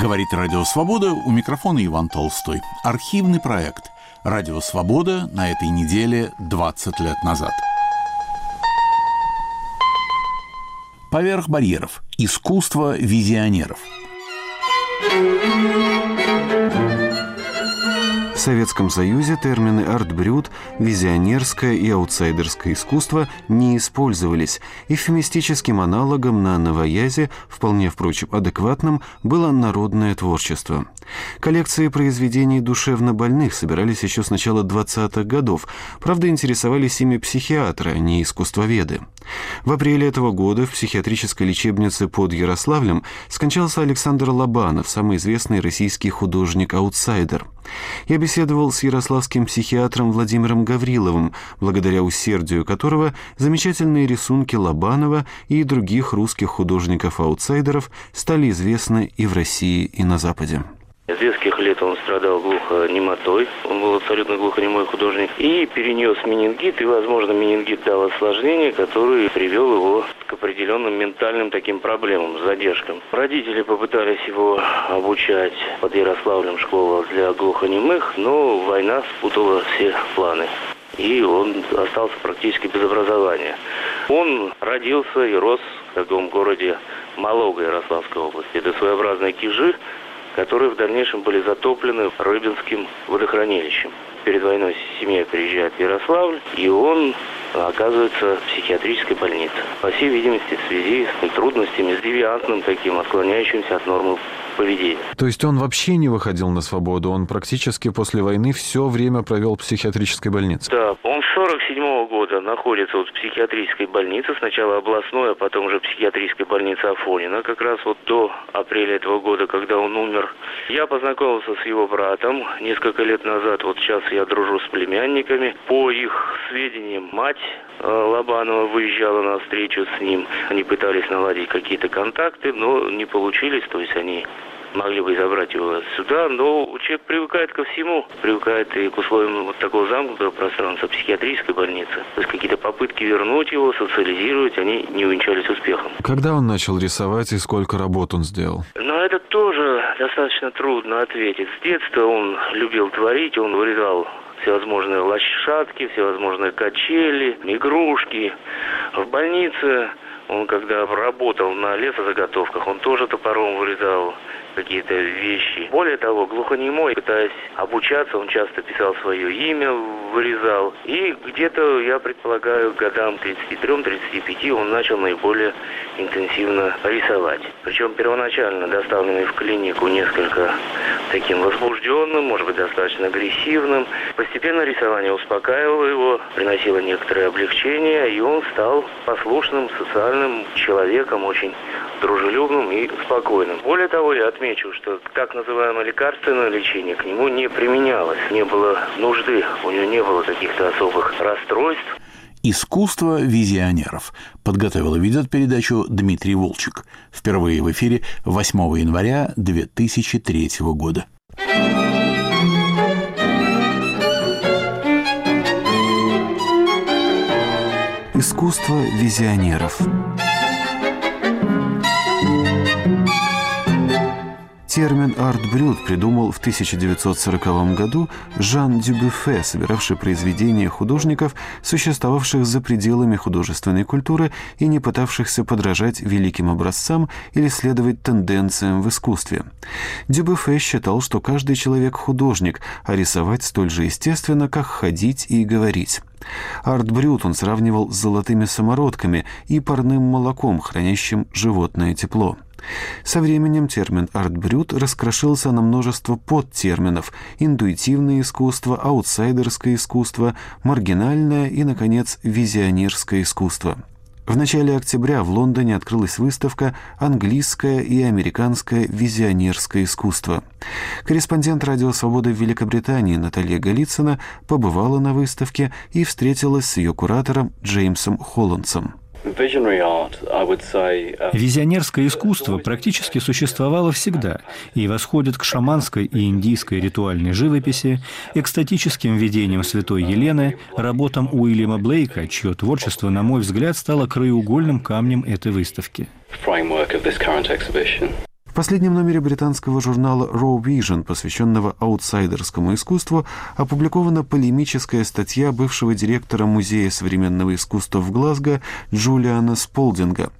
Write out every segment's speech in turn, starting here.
Говорит Радио Свобода, у микрофона Иван Толстой. Архивный проект «Радио Свобода» на этой неделе 20 лет назад. Поверх барьеров. Искусство визионеров. В Советском Союзе термины «артбрюд», «визионерское» и «аутсайдерское искусство» не использовались. Эвфемистическим аналогом на новоязе, вполне, впрочем, адекватным, было народное творчество. Коллекции произведений душевно больных собирались еще с начала 20-х годов, правда, интересовались ими психиатры, а не искусствоведы. В апреле этого года в психиатрической лечебнице под Ярославлем скончался Александр Лобанов, самый известный российский художник-аутсайдер. Я беседовал с ярославским психиатром Владимиром Гавриловым, благодаря усердию которого замечательные рисунки Лобанова и других русских художников-аутсайдеров стали известны и в России, и на Западе. С детских лет он страдал глухонемотой, он был абсолютно глухонемой художник, и перенес менингит, и, возможно, менингит дал осложнение, которое привел его к определенным ментальным таким проблемам, задержкам. Родители попытались его обучать под Ярославлем школа для глухонемых, но война спутала все планы и он остался практически без образования. Он родился и рос в таком городе Малого Ярославской области. Это своеобразные кижи, которые в дальнейшем были затоплены Рыбинским водохранилищем. Перед войной семья приезжает в Ярославль, и он оказывается в психиатрической больнице. По всей видимости, в связи с трудностями, с девиантным таким, отклоняющимся от нормы поведения. То есть он вообще не выходил на свободу? Он практически после войны все время провел в психиатрической больнице? Да, он 47 года находится вот в психиатрической больнице, сначала областной, а потом уже психиатрической больнице Афонина, как раз вот до апреля этого года, когда он умер. Я познакомился с его братом несколько лет назад, вот сейчас я дружу с племянниками. По их сведениям, мать э, Лобанова выезжала на встречу с ним. Они пытались наладить какие-то контакты, но не получились, то есть они могли бы забрать его сюда, но человек привыкает ко всему, привыкает и к условиям вот такого замкнутого пространства психиатрической больницы. То есть какие-то попытки вернуть его, социализировать, они не увенчались успехом. Когда он начал рисовать и сколько работ он сделал? На это тоже достаточно трудно ответить. С детства он любил творить, он вырезал всевозможные лошадки, всевозможные качели, игрушки. В больнице он когда работал на лесозаготовках, он тоже топором вырезал какие-то вещи. Более того, глухонемой, пытаясь обучаться, он часто писал свое имя, вырезал. И где-то, я предполагаю, годам 33-35 он начал наиболее интенсивно рисовать. Причем первоначально доставленный в клинику несколько таким возбужденным, может быть, достаточно агрессивным. Постепенно рисование успокаивало его, приносило некоторое облегчение, и он стал послушным, социальным человеком, очень дружелюбным и спокойным. Более того, я отмечу, что так называемое лекарственное лечение к нему не применялось. Не было нужды, у него не было каких-то особых расстройств. «Искусство визионеров» подготовил и ведет передачу Дмитрий Волчек. Впервые в эфире 8 января 2003 года. Искусство визионеров. Термин «арт-брют» придумал в 1940 году Жан Дюбюфе, собиравший произведения художников, существовавших за пределами художественной культуры и не пытавшихся подражать великим образцам или следовать тенденциям в искусстве. Дюбюфе считал, что каждый человек художник, а рисовать столь же естественно, как ходить и говорить. Арт-брют он сравнивал с золотыми самородками и парным молоком, хранящим животное тепло. Со временем термин «артбрют» раскрошился на множество подтерминов – интуитивное искусство, аутсайдерское искусство, маргинальное и, наконец, визионерское искусство. В начале октября в Лондоне открылась выставка «Английское и американское визионерское искусство». Корреспондент «Радио Свобода» в Великобритании Наталья Голицына побывала на выставке и встретилась с ее куратором Джеймсом Холландсом. Uh, Визионерское искусство практически существовало всегда и восходит к шаманской и индийской ритуальной живописи, экстатическим видениям святой Елены, работам Уильяма Блейка, чье творчество, на мой взгляд, стало краеугольным камнем этой выставки последнем номере британского журнала Raw Vision, посвященного аутсайдерскому искусству, опубликована полемическая статья бывшего директора Музея современного искусства в Глазго Джулиана Сполдинга.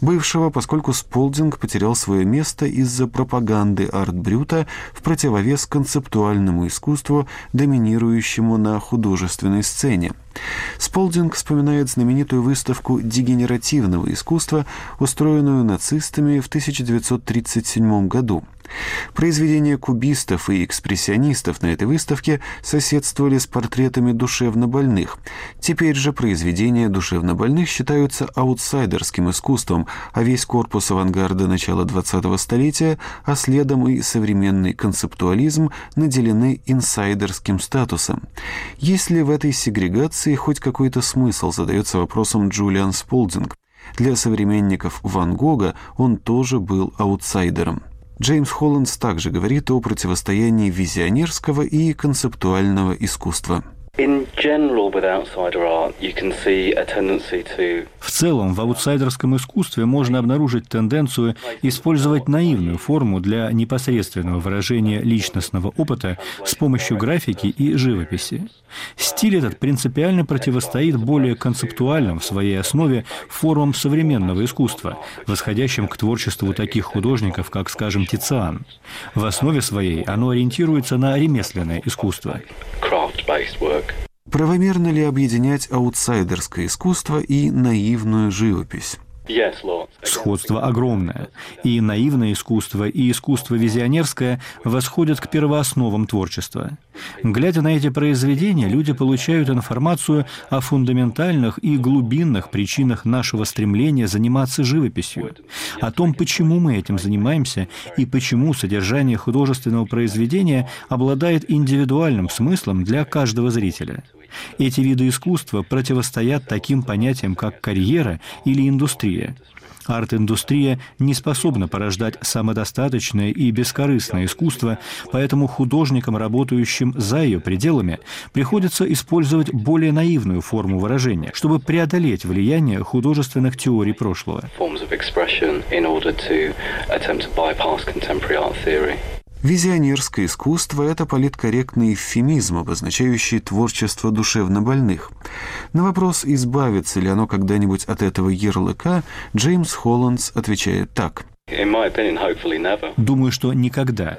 Бывшего, поскольку Сполдинг потерял свое место из-за пропаганды арт-брюта в противовес концептуальному искусству, доминирующему на художественной сцене. Сполдинг вспоминает знаменитую выставку дегенеративного искусства, устроенную нацистами в 1937 году. Произведения кубистов и экспрессионистов на этой выставке соседствовали с портретами душевнобольных. Теперь же произведения душевнобольных считаются аутсайдерским искусством, а весь корпус авангарда начала 20-го столетия, а следом и современный концептуализм наделены инсайдерским статусом. Есть ли в этой сегрегации хоть какой-то смысл, задается вопросом Джулиан Сполдинг. Для современников Ван Гога он тоже был аутсайдером. Джеймс Холландс также говорит о противостоянии визионерского и концептуального искусства. В целом, в аутсайдерском искусстве можно обнаружить тенденцию использовать наивную форму для непосредственного выражения личностного опыта с помощью графики и живописи. Стиль этот принципиально противостоит более концептуальным в своей основе формам современного искусства, восходящим к творчеству таких художников, как, скажем, Тициан. В основе своей оно ориентируется на ремесленное искусство. Правомерно ли объединять аутсайдерское искусство и наивную живопись? Сходство огромное. И наивное искусство, и искусство визионерское восходят к первоосновам творчества. Глядя на эти произведения, люди получают информацию о фундаментальных и глубинных причинах нашего стремления заниматься живописью, о том, почему мы этим занимаемся и почему содержание художественного произведения обладает индивидуальным смыслом для каждого зрителя. Эти виды искусства противостоят таким понятиям, как карьера или индустрия. Арт-индустрия не способна порождать самодостаточное и бескорыстное искусство, поэтому художникам, работающим за ее пределами, приходится использовать более наивную форму выражения, чтобы преодолеть влияние художественных теорий прошлого. Визионерское искусство – это политкорректный эвфемизм, обозначающий творчество душевнобольных. На вопрос, избавится ли оно когда-нибудь от этого ярлыка, Джеймс Холландс отвечает так – Думаю, что никогда.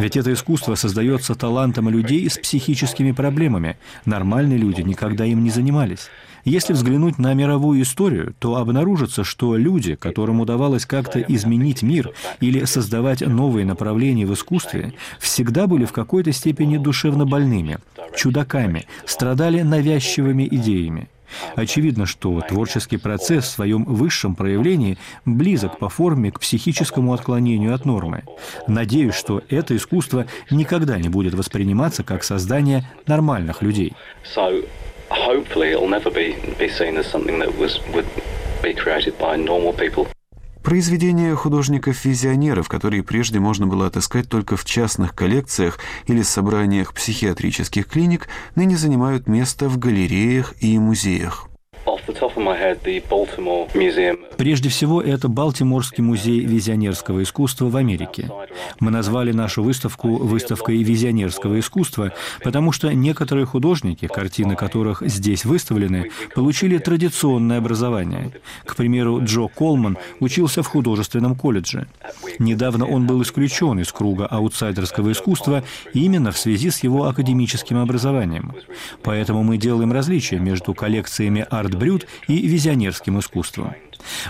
Ведь это искусство создается талантом людей с психическими проблемами. Нормальные люди никогда им не занимались. Если взглянуть на мировую историю, то обнаружится, что люди, которым удавалось как-то изменить мир или создавать новые направления в искусстве, всегда были в какой-то степени душевно больными, чудаками, страдали навязчивыми идеями. Очевидно, что творческий процесс в своем высшем проявлении близок по форме к психическому отклонению от нормы. Надеюсь, что это искусство никогда не будет восприниматься как создание нормальных людей Произведения художников-визионеров, которые прежде можно было отыскать только в частных коллекциях или собраниях психиатрических клиник, ныне занимают место в галереях и музеях. Прежде всего, это Балтиморский музей визионерского искусства в Америке. Мы назвали нашу выставку «Выставкой визионерского искусства», потому что некоторые художники, картины которых здесь выставлены, получили традиционное образование. К примеру, Джо Колман учился в художественном колледже. Недавно он был исключен из круга аутсайдерского искусства именно в связи с его академическим образованием. Поэтому мы делаем различия между коллекциями арт-брют и визионерским искусством.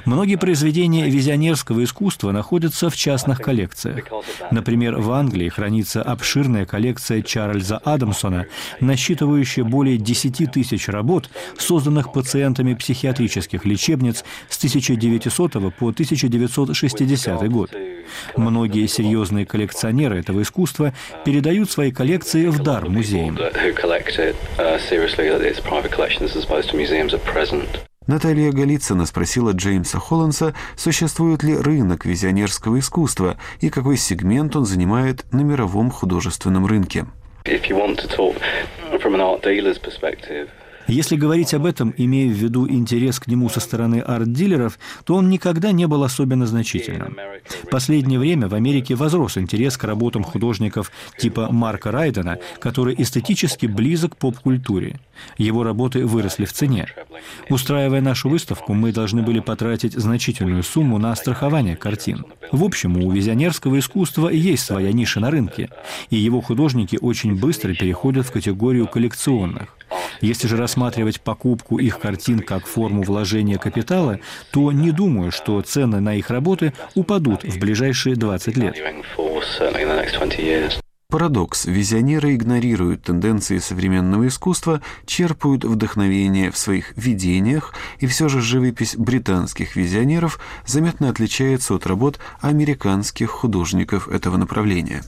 Многие произведения визионерского искусства находятся в частных коллекциях. Например, в Англии хранится обширная коллекция Чарльза Адамсона, насчитывающая более 10 тысяч работ, созданных пациентами психиатрических лечебниц с 1900 по 1960 год. Многие серьезные коллекционеры этого искусства передают свои коллекции в дар музеям. Наталья Голицына спросила Джеймса Холланса, существует ли рынок визионерского искусства и какой сегмент он занимает на мировом художественном рынке. Если говорить об этом, имея в виду интерес к нему со стороны арт-дилеров, то он никогда не был особенно значительным. В последнее время в Америке возрос интерес к работам художников типа Марка Райдена, который эстетически близок к поп-культуре. Его работы выросли в цене. Устраивая нашу выставку, мы должны были потратить значительную сумму на страхование картин. В общем, у визионерского искусства есть своя ниша на рынке, и его художники очень быстро переходят в категорию коллекционных. Если же рассматривать покупку их картин как форму вложения капитала, то не думаю, что цены на их работы упадут в ближайшие 20 лет. Парадокс. Визионеры игнорируют тенденции современного искусства, черпают вдохновение в своих видениях, и все же живопись британских визионеров заметно отличается от работ американских художников этого направления.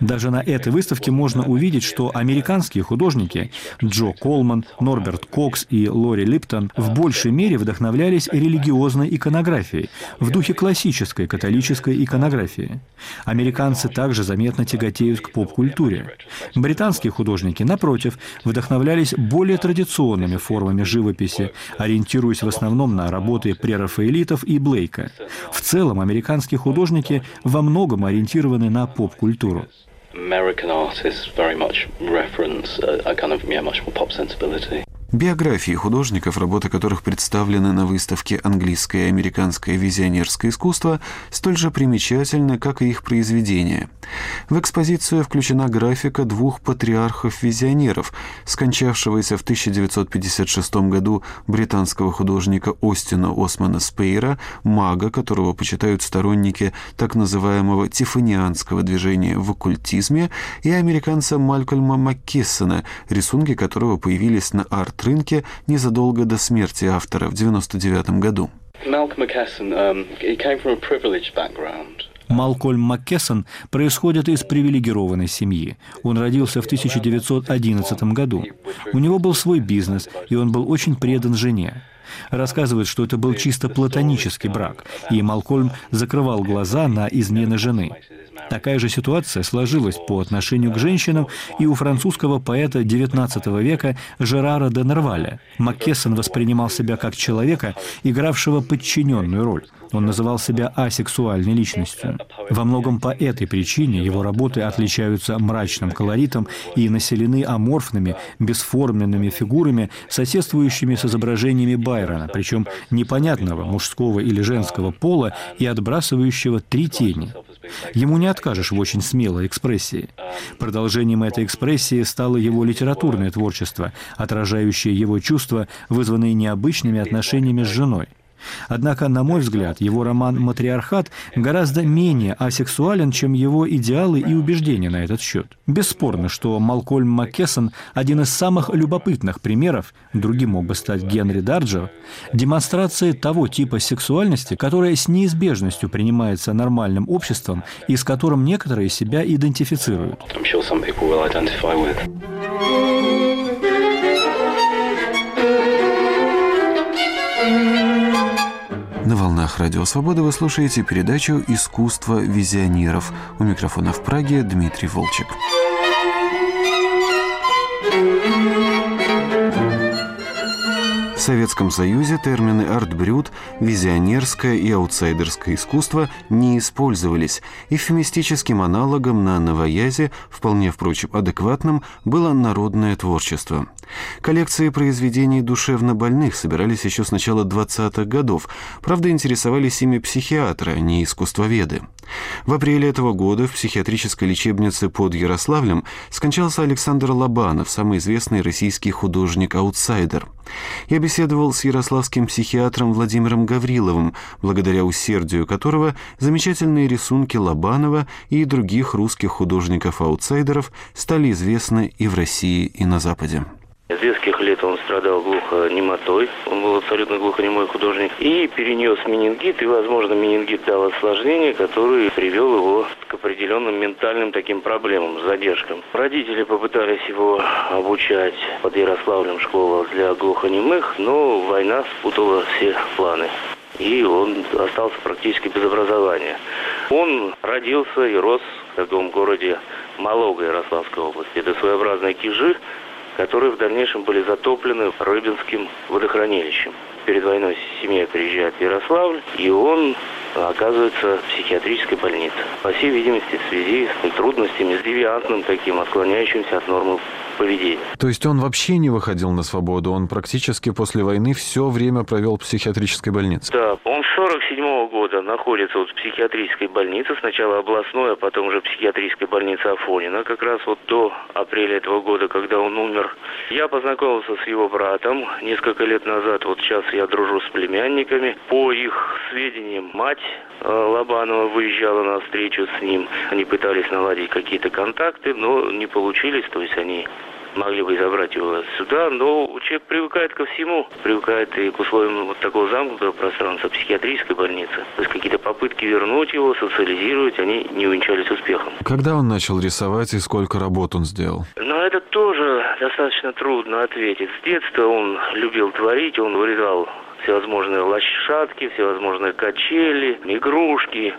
Даже на этой выставке можно увидеть, что американские художники Джо Колман, Норберт Кокс и Лори Липтон в большей мере вдохновлялись религиозной иконографией, в духе классической католической иконографии. Американцы также заметно тяготеют к поп-культуре. Британские художники, напротив, вдохновлялись более традиционными формами живописи, ориентируясь в основном на работы прерафаэлитов и Блейка. В целом, американские художники во многом ориентированы на поп-культуру. American artists very much reference a, a kind of yeah, much more pop sensibility. Биографии художников, работы которых представлены на выставке «Английское и американское визионерское искусство», столь же примечательны, как и их произведения. В экспозицию включена графика двух патриархов-визионеров, скончавшегося в 1956 году британского художника Остина Османа Спейра, мага, которого почитают сторонники так называемого тифанианского движения в оккультизме, и американца Малькольма Маккессона, рисунки которого появились на арт рынке незадолго до смерти автора в 1999 году. Малкольм Маккессон происходит из привилегированной семьи. Он родился в 1911 году. У него был свой бизнес, и он был очень предан жене. Рассказывают, что это был чисто платонический брак, и Малкольм закрывал глаза на измены жены. Такая же ситуация сложилась по отношению к женщинам и у французского поэта XIX века Жерара де Нерваля. Маккессон воспринимал себя как человека, игравшего подчиненную роль. Он называл себя асексуальной личностью. Во многом по этой причине его работы отличаются мрачным колоритом и населены аморфными, бесформенными фигурами, соседствующими с изображениями Байрона, причем непонятного мужского или женского пола и отбрасывающего три тени. Ему не откажешь в очень смелой экспрессии. Продолжением этой экспрессии стало его литературное творчество, отражающее его чувства, вызванные необычными отношениями с женой. Однако, на мой взгляд, его роман «Матриархат» гораздо менее асексуален, чем его идеалы и убеждения на этот счет. Бесспорно, что Малкольм Маккессон – один из самых любопытных примеров, другим мог бы стать Генри Дарджо, демонстрации того типа сексуальности, которая с неизбежностью принимается нормальным обществом и с которым некоторые себя идентифицируют. На волнах Радио Свобода вы слушаете передачу «Искусство визионеров». У микрофона в Праге Дмитрий Волчек. В Советском Союзе термины «артбрюд», «визионерское» и «аутсайдерское искусство» не использовались. Эвфемистическим аналогом на новоязе, вполне, впрочем, адекватным, было народное творчество. Коллекции произведений душевно больных собирались еще с начала 20-х годов, правда, интересовались ими психиатры, а не искусствоведы. В апреле этого года в психиатрической лечебнице под Ярославлем скончался Александр Лобанов, самый известный российский художник-аутсайдер. Я беседовал с ярославским психиатром Владимиром Гавриловым, благодаря усердию которого замечательные рисунки Лобанова и других русских художников-аутсайдеров стали известны и в России, и на Западе. С детских лет он страдал глухонемотой, он был абсолютно глухонемой художник, и перенес менингит, и, возможно, менингит дал осложнение, которое привел его к определенным ментальным таким проблемам, задержкам. Родители попытались его обучать под Ярославлем школа для глухонемых, но война спутала все планы и он остался практически без образования. Он родился и рос в таком городе Малого Ярославской области. Это своеобразные кижи, которые в дальнейшем были затоплены Рыбинским водохранилищем. Перед войной семья приезжает в Ярославль, и он оказывается в психиатрической больнице. По всей видимости, в связи с трудностями, с девиантным таким, отклоняющимся от нормы поведения. То есть он вообще не выходил на свободу? Он практически после войны все время провел в психиатрической больнице? Да, он с 47 года находится вот в психиатрической больнице, сначала областной, а потом уже психиатрической больнице Афонина, как раз вот до апреля этого года, когда он умер. Я познакомился с его братом несколько лет назад, вот сейчас я дружу с племянниками. По их сведениям, мать э, Лобанова выезжала на встречу с ним. Они пытались наладить какие-то контакты, но не получились, то есть они могли бы забрать его сюда, но человек привыкает ко всему, привыкает и к условиям вот такого замкнутого пространства психиатрической больницы. То есть какие-то попытки вернуть его, социализировать, они не увенчались успехом. Когда он начал рисовать и сколько работ он сделал? Но это тоже достаточно трудно ответить. С детства он любил творить, он вырезал всевозможные лошадки, всевозможные качели, игрушки.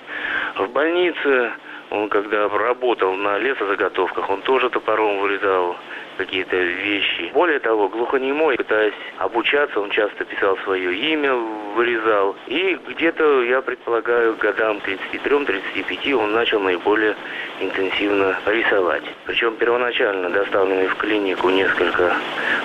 В больнице он когда работал на лесозаготовках, он тоже топором вырезал какие-то вещи. Более того, глухонемой, пытаясь обучаться, он часто писал свое имя, вырезал. И где-то, я предполагаю, годам 33-35 он начал наиболее интенсивно рисовать. Причем первоначально доставленный в клинику несколько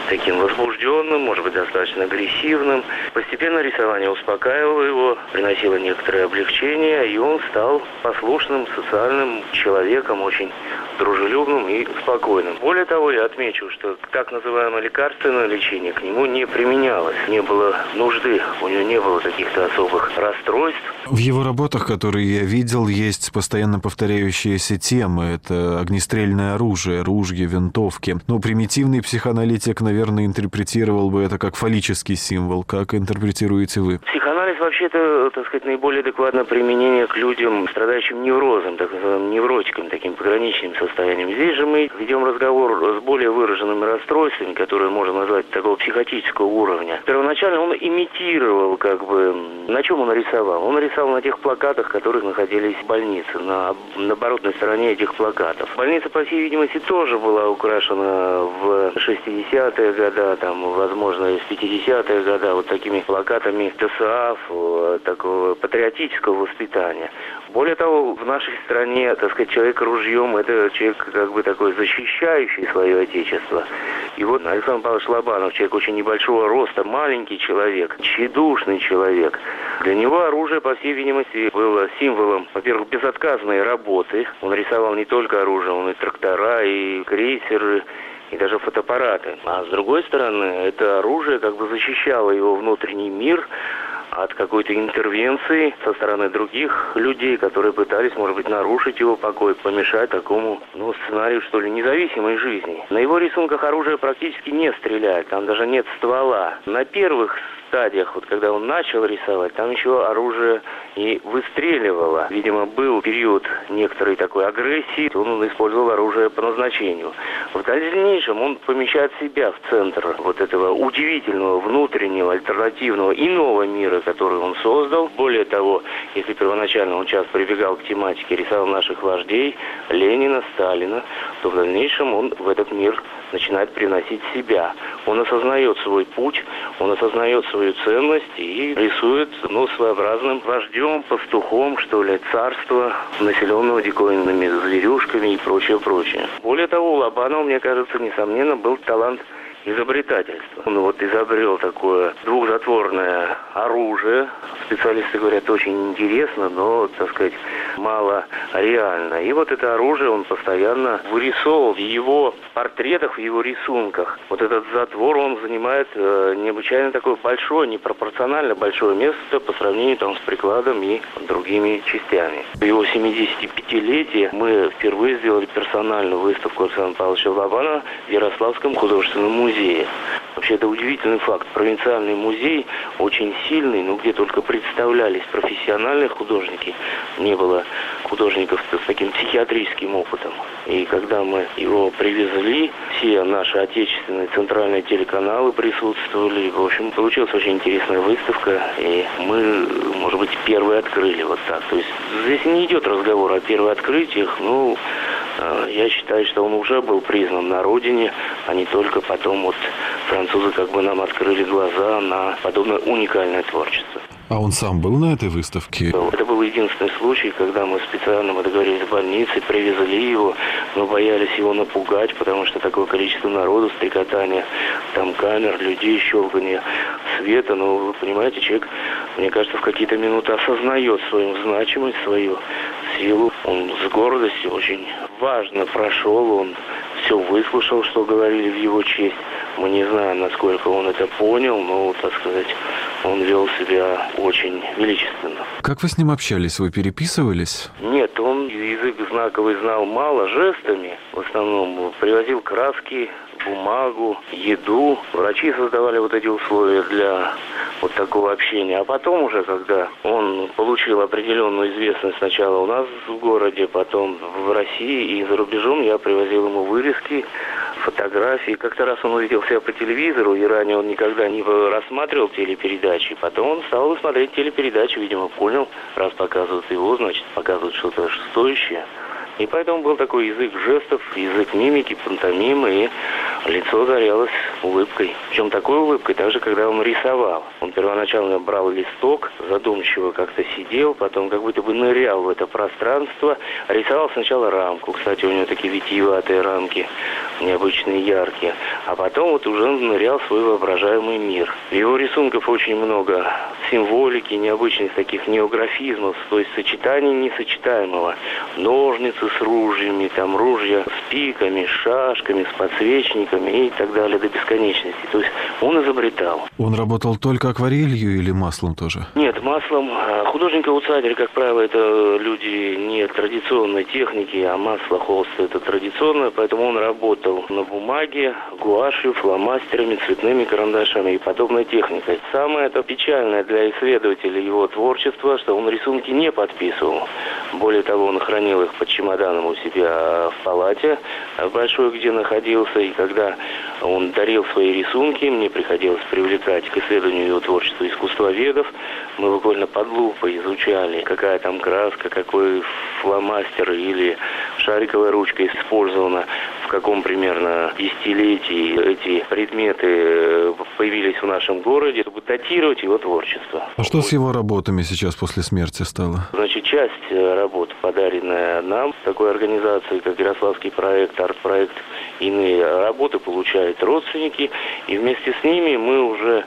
таким возбужденным, может быть, достаточно агрессивным. Постепенно рисование успокаивало его, приносило некоторое облегчение, и он стал послушным, социальным человеком, очень дружелюбным и спокойным. Более того, я отмечу, что так называемое лекарственное лечение к нему не применялось, не было нужды, у него не было каких-то особых расстройств. В его работах, которые я видел, есть постоянно повторяющиеся темы. Это огнестрельное оружие, ружья, винтовки. Но примитивный психоаналитик, наверное, интерпретировал бы это как фаллический символ. Как интерпретируете вы? Психоанализ вообще-то, так сказать, наиболее адекватно применение к людям, страдающим неврозом, так называемым невротикам, таким пограничным состоянием. Здесь же мы ведем разговор с более выраженными расстройствами, которые можно назвать такого психотического уровня. Первоначально он имитировал, как бы, на чем он рисовал. Он рисовал на тех плакатах, которые находились в больнице, на, на оборотной стороне этих плакатов. Больница, по всей видимости, тоже была украшена в 60-е годы, там, возможно, в 50-е годы, вот такими плакатами ДСАФ, такого патриотического воспитания. Более того, в нашей стране, так сказать, человек ружьем – это человек как бы такой защищающий свое отечество. И вот Александр Павлович Лобанов, человек очень небольшого роста, маленький человек, тщедушный человек. Для него оружие, по всей видимости, было символом, во-первых, безотказной работы. Он рисовал не только оружие, он и трактора, и крейсеры, и даже фотоаппараты. А с другой стороны, это оружие как бы защищало его внутренний мир от какой-то интервенции со стороны других людей, которые пытались, может быть, нарушить его покой, помешать такому, ну, сценарию, что ли, независимой жизни. На его рисунках оружие практически не стреляет, там даже нет ствола. На первых стадиях, вот когда он начал рисовать, там еще оружие и выстреливало. Видимо, был период некоторой такой агрессии, он использовал оружие по назначению. В дальнейшем он помещает себя в центр вот этого удивительного внутреннего, альтернативного, иного мира, который он создал. Более того, если первоначально он часто прибегал к тематике, рисовал наших вождей, Ленина, Сталина, то в дальнейшем он в этот мир начинает приносить себя. Он осознает свой путь, он осознает свою ценность и рисует ну, своеобразным вождем, пастухом, что ли, царства, населенного диковинными зверюшками и прочее, прочее. Более того, у Лобанова, мне кажется, несомненно, был талант изобретательства. Он вот изобрел такое двухзатворное оружие. Специалисты говорят, очень интересно, но, так сказать, мало реально. И вот это оружие он постоянно вырисовывал в его портретах, в его рисунках. Вот этот затвор, он занимает э, необычайно такое большое, непропорционально большое место по сравнению там с прикладом и другими частями. В его 75-летие мы впервые сделали персональную выставку Александра Павловича Лобана в Ярославском художественном музее музее. Вообще это удивительный факт. Провинциальный музей очень сильный, но где только представлялись профессиональные художники, не было художников с таким психиатрическим опытом. И когда мы его привезли, все наши отечественные центральные телеканалы присутствовали. В общем, получилась очень интересная выставка, и мы, может быть, первые открыли вот так. То есть здесь не идет разговор о первых открытиях, ну, я считаю, что он уже был признан на родине, а не только потом вот французы как бы нам открыли глаза на подобное уникальное творчество. А он сам был на этой выставке? Это был единственный случай, когда мы специально мы договорились с больницей, привезли его. Мы боялись его напугать, потому что такое количество народу, стрекотания, там камер, людей, щелканье света. Но вы понимаете, человек, мне кажется, в какие-то минуты осознает свою значимость, свою силу. Он с гордостью очень важно прошел, он все выслушал, что говорили в его честь. Мы не знаем, насколько он это понял, но, так сказать, он вел себя очень величественно. Как вы с ним общались? Вы переписывались? Нет, он язык знаковый знал мало, жестами. В основном привозил краски, бумагу, еду. Врачи создавали вот эти условия для вот такого общения. А потом уже, когда он получил определенную известность сначала у нас в городе, потом в России и за рубежом, я привозил ему вырезки, фотографии. Как-то раз он увидел себя по телевизору, и ранее он никогда не рассматривал телепередачи. Потом он стал смотреть телепередачи, видимо, понял, раз показывают его, значит, показывают что-то стоящее. И поэтому был такой язык жестов, язык мимики, пантомимы, и лицо зарялось улыбкой. Причем такой улыбкой, даже когда он рисовал. Он первоначально брал листок, задумчиво как-то сидел, потом как будто бы нырял в это пространство. Рисовал сначала рамку. Кстати, у него такие витиеватые рамки, необычные, яркие. А потом вот уже нырял в свой воображаемый мир. Его рисунков очень много символики, необычных таких неографизмов, то есть сочетаний несочетаемого. Ножницы, с ружьями, там ружья с пиками, шашками, с подсвечниками и так далее до бесконечности. То есть он изобретал. Он работал только акварелью или маслом тоже? Нет, маслом. А Художники-аутсайдеры, как правило, это люди не традиционной техники, а масло, холст это традиционное, поэтому он работал на бумаге, гуашью, фломастерами, цветными карандашами и подобной техникой. Самое это печальное для исследователей его творчества, что он рисунки не подписывал. Более того, он хранил их под чемоданом чемоданом у себя в палате большой, где находился. И когда он дарил свои рисунки, мне приходилось привлекать к исследованию его творчества искусствоведов. Мы буквально под лупой изучали, какая там краска, какой фломастер или шариковая ручка использована, в каком примерно десятилетии эти предметы э, появились в нашем городе, чтобы датировать его творчество. А что с его работами сейчас после смерти стало? Значит, часть э, работ, подаренная нам, такой организации, как Ярославский проект, арт-проект, иные работы получают родственники, и вместе с ними мы уже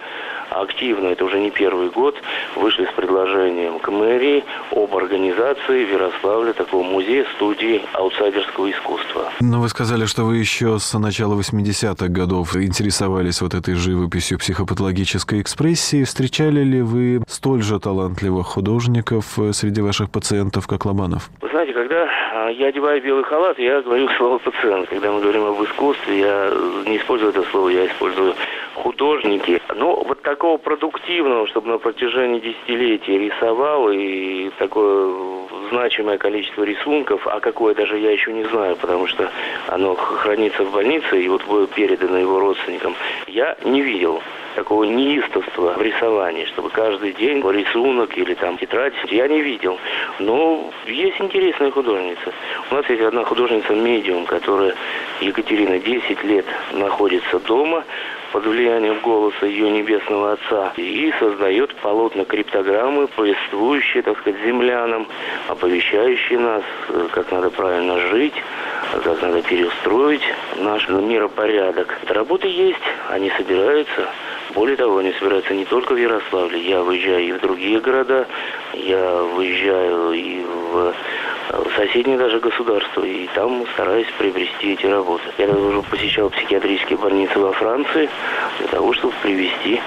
активно, это уже не первый год, вышли с предложением к мэрии об организации в Ярославле такого музея-студии аутсайдерского искусства. Но вы сказали, что вы еще с начала 80-х годов интересовались вот этой живописью психопатологической экспрессии. Встречали ли вы столь же талантливых художников э, среди ваших пациентов, как Лобанов? Вы знаете, когда я одеваю белый халат, я говорю слово пациент. Когда мы говорим об искусстве, я не использую это слово, я использую художники. Но вот такого продуктивного, чтобы на протяжении десятилетий рисовал и такое значимое количество рисунков, а какое даже я еще не знаю, потому что оно хранится в больнице и вот будет передано его родственникам, я не видел такого неистовства в рисовании, чтобы каждый день рисунок или там тетрадь, я не видел. Но есть интересная художница. У нас есть одна художница-медиум, которая, Екатерина, 10 лет находится дома, под влиянием голоса ее небесного отца и создает полотна криптограммы, повествующие, так сказать, землянам, оповещающие нас, э, как надо правильно жить, как надо переустроить наш миропорядок. Работы есть, они собираются. Более того, они собираются не только в Ярославле. Я выезжаю и в другие города, я выезжаю и в соседние даже государства, и там стараюсь приобрести эти работы. Я уже посещал психиатрические больницы во Франции для того, чтобы привести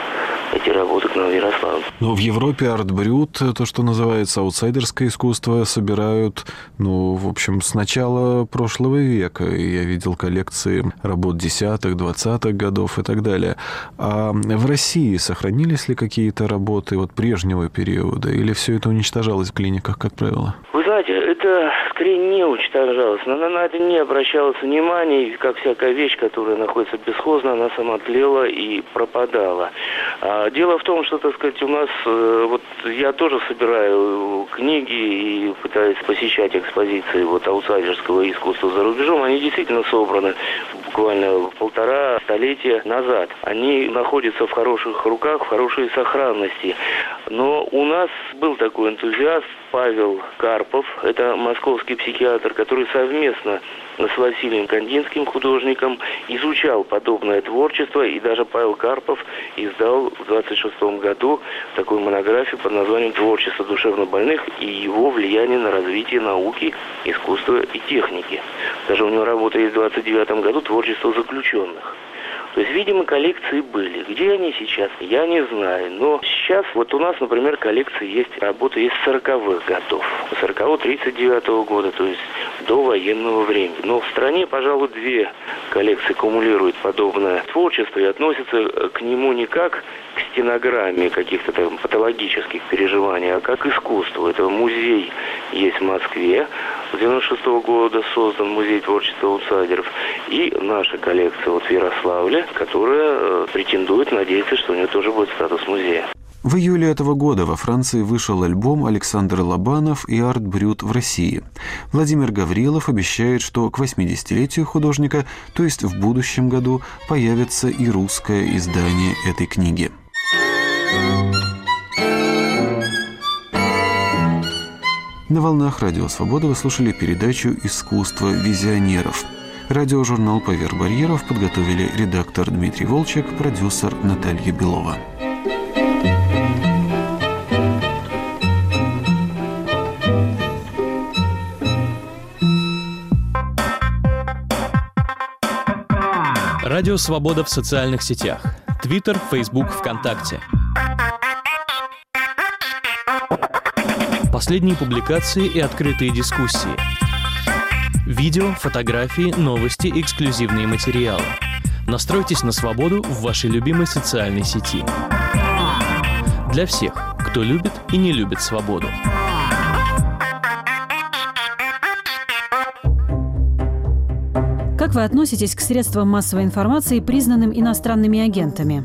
эти работы к нам в Ярославль. Но в Европе арт-брют, то, что называется аутсайдерское искусство, собирают, ну, в общем, с начала прошлого века. Я видел коллекции работ десятых, двадцатых годов и так далее. А в России сохранились ли какие-то работы вот прежнего периода? Или все это уничтожалось в клиниках, как правило? Вы знаете, это скорее не уничтожалось. На, на это не обращалось внимания, как всякая вещь, которая находится бесхозно, она сама тлела и пропадала. А дело в том, что, так сказать, у нас, э, вот я тоже собираю книги и пытаюсь посещать экспозиции вот аутсайдерского искусства за рубежом. Они действительно собраны буквально полтора столетия назад. Они находятся в хороших руках, в хорошей сохранности. Но у нас был такой энтузиаст Павел Карпов, это московский психиатр, который совместно с Василием Кандинским, художником, изучал подобное творчество, и даже Павел Карпов издал в 26 году такую монографию под названием «Творчество душевнобольных и его влияние на развитие науки, искусства и техники». Даже у него работа есть в 29 году «Творчество заключенных». То есть, видимо, коллекции были. Где они сейчас, я не знаю. Но сейчас вот у нас, например, коллекции есть, работа есть 40-х годов. 40-го, 39-го года, то есть до военного времени. Но в стране, пожалуй, две коллекции кумулируют подобное творчество и относятся к нему не как к стенограмме каких-то там патологических переживаний, а как искусство. Это музей есть в Москве, с 96 -го года создан музей творчества аутсайдеров. И наша коллекция вот в Ярославле, которая э, претендует, надеется, что у нее тоже будет статус музея. В июле этого года во Франции вышел альбом Александр Лобанов и Арт Брют в России. Владимир Гаврилов обещает, что к 80-летию художника, то есть в будущем году, появится и русское издание этой книги. На волнах Радио Свобода вы слушали передачу «Искусство визионеров». Радиожурнал «Поверх барьеров» подготовили редактор Дмитрий Волчек, продюсер Наталья Белова. Радио «Свобода» в социальных сетях. Твиттер, Фейсбук, ВКонтакте – Последние публикации и открытые дискуссии. Видео, фотографии, новости, эксклюзивные материалы. Настройтесь на свободу в вашей любимой социальной сети. Для всех, кто любит и не любит свободу. Как вы относитесь к средствам массовой информации, признанным иностранными агентами?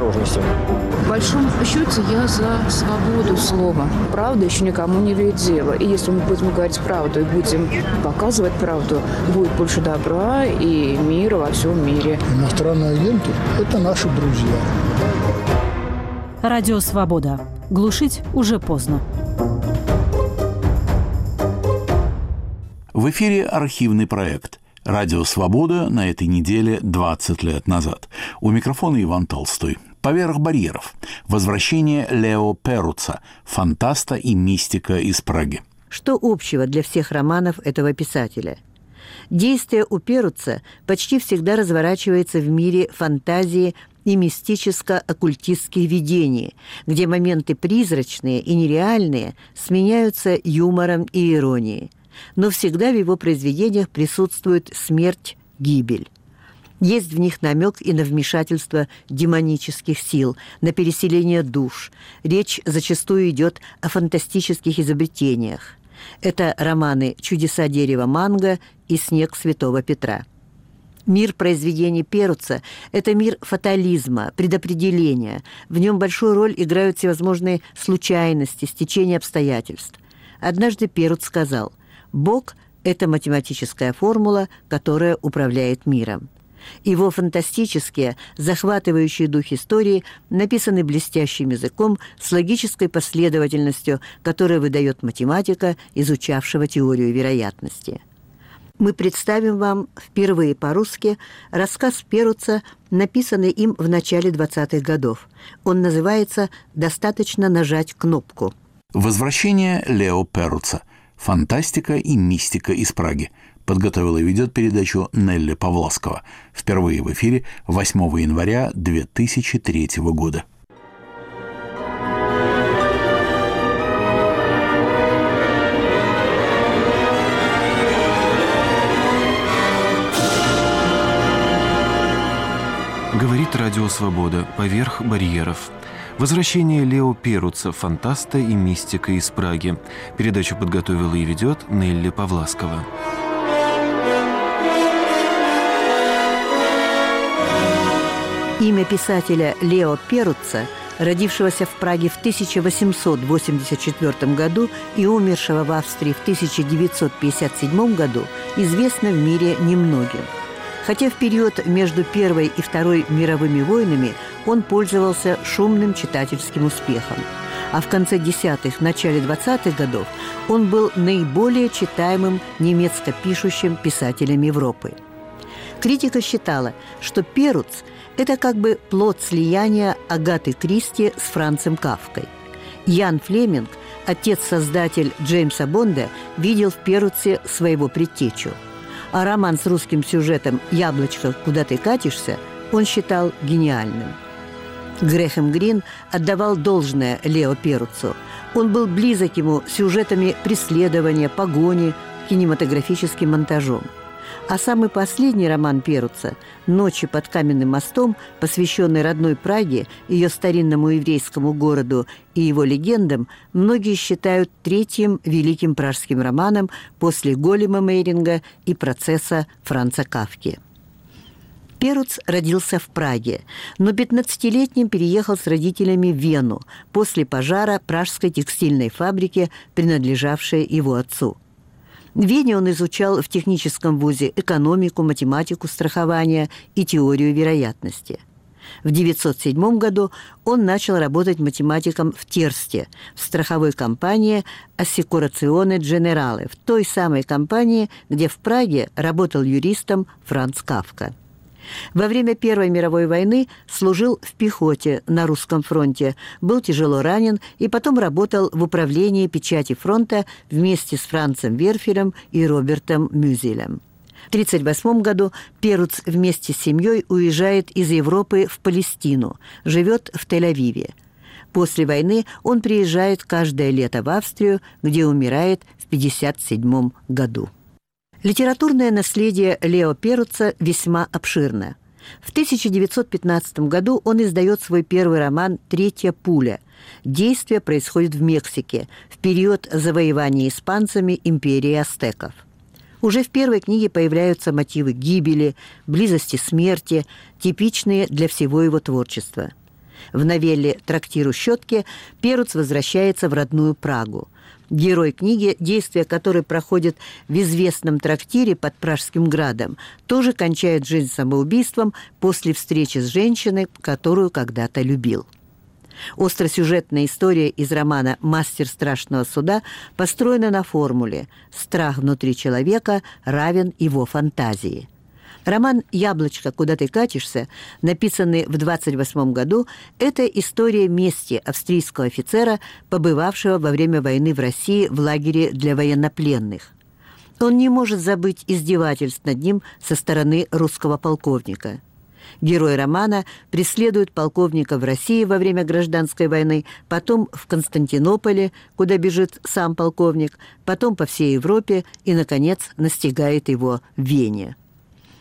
осторожностью. В большом счете я за свободу слова. Правда еще никому не дело. И если мы будем говорить правду и будем показывать правду, будет больше добра и мира во всем мире. Иностранные агенты – это наши друзья. Радио «Свобода». Глушить уже поздно. В эфире архивный проект «Радио Свобода» на этой неделе 20 лет назад. У микрофона Иван Толстой. «Поверх барьеров. Возвращение Лео Перуца, фантаста и мистика из Праги». Что общего для всех романов этого писателя? Действие у Перуца почти всегда разворачивается в мире фантазии и мистическо-оккультистских видений, где моменты призрачные и нереальные сменяются юмором и иронией. Но всегда в его произведениях присутствует смерть, гибель. Есть в них намек и на вмешательство демонических сил, на переселение душ. Речь зачастую идет о фантастических изобретениях. Это романы «Чудеса дерева манго» и «Снег святого Петра». Мир произведений Перуца – это мир фатализма, предопределения. В нем большую роль играют всевозможные случайности, стечения обстоятельств. Однажды Перуц сказал «Бог – это математическая формула, которая управляет миром». Его фантастические, захватывающие дух истории написаны блестящим языком с логической последовательностью, которая выдает математика, изучавшего теорию вероятности. Мы представим вам впервые по-русски рассказ Перуца, написанный им в начале 20-х годов. Он называется «Достаточно нажать кнопку». Возвращение Лео Перуца. Фантастика и мистика из Праги. Подготовила и ведет передачу Нелли Павласкова. Впервые в эфире 8 января 2003 года. Говорит Радио Свобода поверх барьеров. Возвращение Лео Перуца, фантаста и мистика из Праги. Передачу подготовила и ведет Нелли Павласкова. Имя писателя Лео Перуца, родившегося в Праге в 1884 году и умершего в Австрии в 1957 году, известно в мире немногим – Хотя в период между Первой и Второй мировыми войнами он пользовался шумным читательским успехом. А в конце десятых, начале двадцатых годов он был наиболее читаемым немецко-пишущим писателем Европы. Критика считала, что Перуц – это как бы плод слияния Агаты Кристи с Францем Кавкой. Ян Флеминг, отец-создатель Джеймса Бонда, видел в Перуце своего предтечу – а роман с русским сюжетом «Яблочко, куда ты катишься» он считал гениальным. Грехем Грин отдавал должное Лео Перуцу. Он был близок ему сюжетами преследования, погони, кинематографическим монтажом – а самый последний роман Перуца «Ночи под каменным мостом», посвященный родной Праге, ее старинному еврейскому городу и его легендам, многие считают третьим великим пражским романом после Голема Мейринга и процесса Франца Кавки. Перуц родился в Праге, но 15-летним переехал с родителями в Вену после пожара пражской текстильной фабрики, принадлежавшей его отцу – в Вене он изучал в техническом вузе экономику, математику страхования и теорию вероятности. В 1907 году он начал работать математиком в Терсте, в страховой компании «Ассекурационе Дженерале», в той самой компании, где в Праге работал юристом Франц Кавка – во время Первой мировой войны служил в пехоте на русском фронте, был тяжело ранен и потом работал в управлении печати фронта вместе с Францем Верфелем и Робертом Мюзелем. В 1938 году Перуц вместе с семьей уезжает из Европы в Палестину, живет в Тель-Авиве. После войны он приезжает каждое лето в Австрию, где умирает в 1957 году. Литературное наследие Лео Перуца весьма обширно. В 1915 году он издает свой первый роман «Третья пуля». Действие происходит в Мексике в период завоевания испанцами империи астеков. Уже в первой книге появляются мотивы гибели, близости смерти, типичные для всего его творчества. В новелле «Трактиру щетки» Перуц возвращается в родную Прагу – Герой книги, действие которой проходит в известном трактире под Пражским градом, тоже кончает жизнь самоубийством после встречи с женщиной, которую когда-то любил. Остросюжетная история из романа «Мастер страшного суда» построена на формуле «Страх внутри человека равен его фантазии». Роман «Яблочко, куда ты катишься», написанный в 28 году, это история мести австрийского офицера, побывавшего во время войны в России в лагере для военнопленных. Он не может забыть издевательств над ним со стороны русского полковника. Герой романа преследует полковника в России во время гражданской войны, потом в Константинополе, куда бежит сам полковник, потом по всей Европе и, наконец, настигает его в Вене.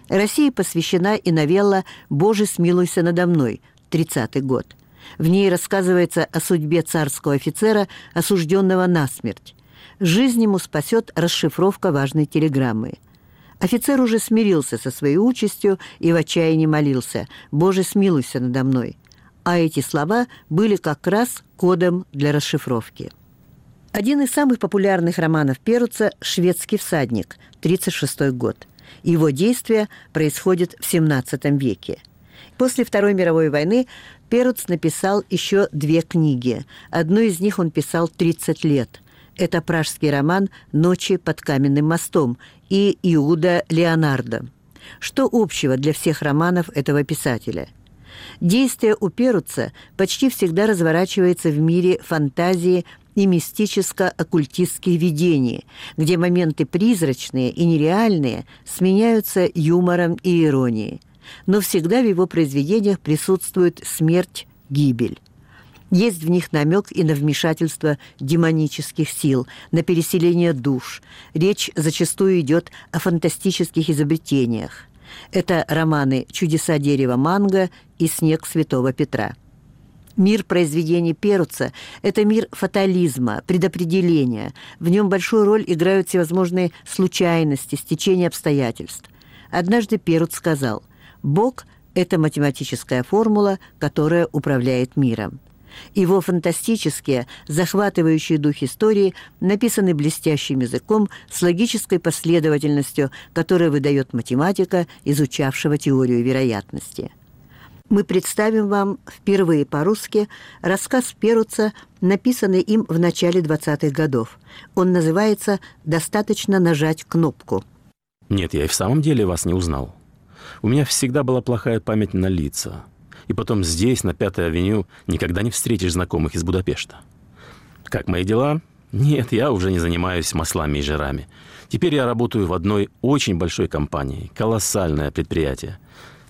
России посвящена и новелла «Боже, смилуйся надо мной» 30 год. В ней рассказывается о судьбе царского офицера, осужденного на смерть. Жизнь ему спасет расшифровка важной телеграммы. Офицер уже смирился со своей участью и в отчаянии молился «Боже, смилуйся надо мной». А эти слова были как раз кодом для расшифровки. Один из самых популярных романов Перуца «Шведский всадник», 1936 год – его действия происходят в XVII веке. После Второй мировой войны Перуц написал еще две книги. Одну из них он писал 30 лет. Это пражский роман «Ночи под каменным мостом» и «Иуда Леонардо». Что общего для всех романов этого писателя? Действие у Перуца почти всегда разворачивается в мире фантазии и мистическо-оккультистские видения, где моменты призрачные и нереальные сменяются юмором и иронией. Но всегда в его произведениях присутствует смерть, гибель. Есть в них намек и на вмешательство демонических сил, на переселение душ. Речь зачастую идет о фантастических изобретениях. Это романы «Чудеса дерева манго» и «Снег святого Петра». Мир произведений Перуца – это мир фатализма, предопределения. В нем большую роль играют всевозможные случайности, стечения обстоятельств. Однажды Перуц сказал «Бог – это математическая формула, которая управляет миром». Его фантастические, захватывающие дух истории написаны блестящим языком с логической последовательностью, которая выдает математика, изучавшего теорию вероятности. Мы представим вам впервые по-русски рассказ Перуца, написанный им в начале 20-х годов. Он называется «Достаточно нажать кнопку». Нет, я и в самом деле вас не узнал. У меня всегда была плохая память на лица – и потом здесь, на Пятой авеню, никогда не встретишь знакомых из Будапешта. Как мои дела? Нет, я уже не занимаюсь маслами и жирами. Теперь я работаю в одной очень большой компании. Колоссальное предприятие.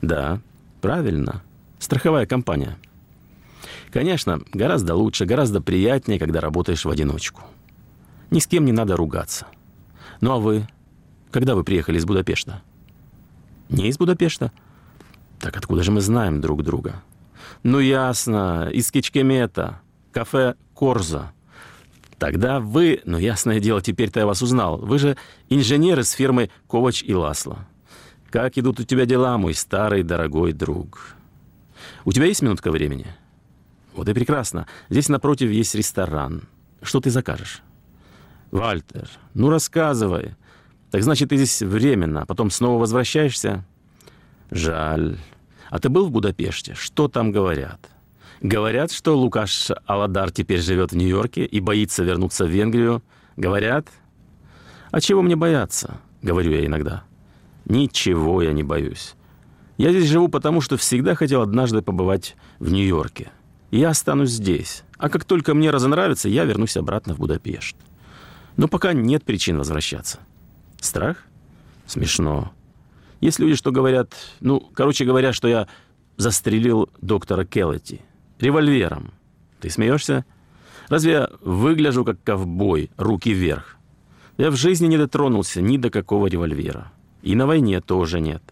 Да, правильно. Страховая компания. Конечно, гораздо лучше, гораздо приятнее, когда работаешь в одиночку. Ни с кем не надо ругаться. Ну а вы? Когда вы приехали из Будапешта? Не из Будапешта? Так откуда же мы знаем друг друга? Ну ясно, из Кичкемета, кафе Корза. Тогда вы, ну ясное дело, теперь-то я вас узнал. Вы же инженер из фирмы Ковач и Ласло. Как идут у тебя дела, мой старый дорогой друг? У тебя есть минутка времени? Вот и прекрасно. Здесь напротив есть ресторан. Что ты закажешь? Вальтер, ну рассказывай. Так значит, ты здесь временно, потом снова возвращаешься? Жаль. А ты был в Будапеште? Что там говорят? Говорят, что Лукаш Аладар теперь живет в Нью-Йорке и боится вернуться в Венгрию. Говорят? А чего мне бояться? Говорю я иногда. Ничего я не боюсь. Я здесь живу потому, что всегда хотел однажды побывать в Нью-Йорке. Я останусь здесь. А как только мне разонравится, я вернусь обратно в Будапешт. Но пока нет причин возвращаться. Страх? Смешно. Есть люди, что говорят, ну, короче говоря, что я застрелил доктора Келлети револьвером. Ты смеешься? Разве я выгляжу как ковбой, руки вверх? Я в жизни не дотронулся ни до какого револьвера. И на войне тоже нет.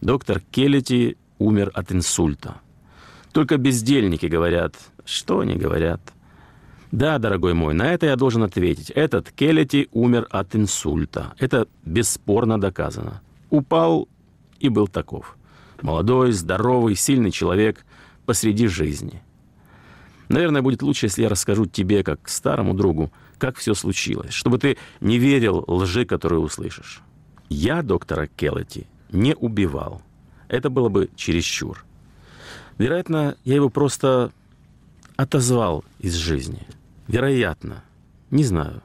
Доктор Келлети умер от инсульта. Только бездельники говорят. Что они говорят? Да, дорогой мой, на это я должен ответить. Этот Келлети умер от инсульта. Это бесспорно доказано упал и был таков. Молодой, здоровый, сильный человек посреди жизни. Наверное, будет лучше, если я расскажу тебе, как старому другу, как все случилось, чтобы ты не верил лжи, которую услышишь. Я доктора Келлети не убивал. Это было бы чересчур. Вероятно, я его просто отозвал из жизни. Вероятно. Не знаю.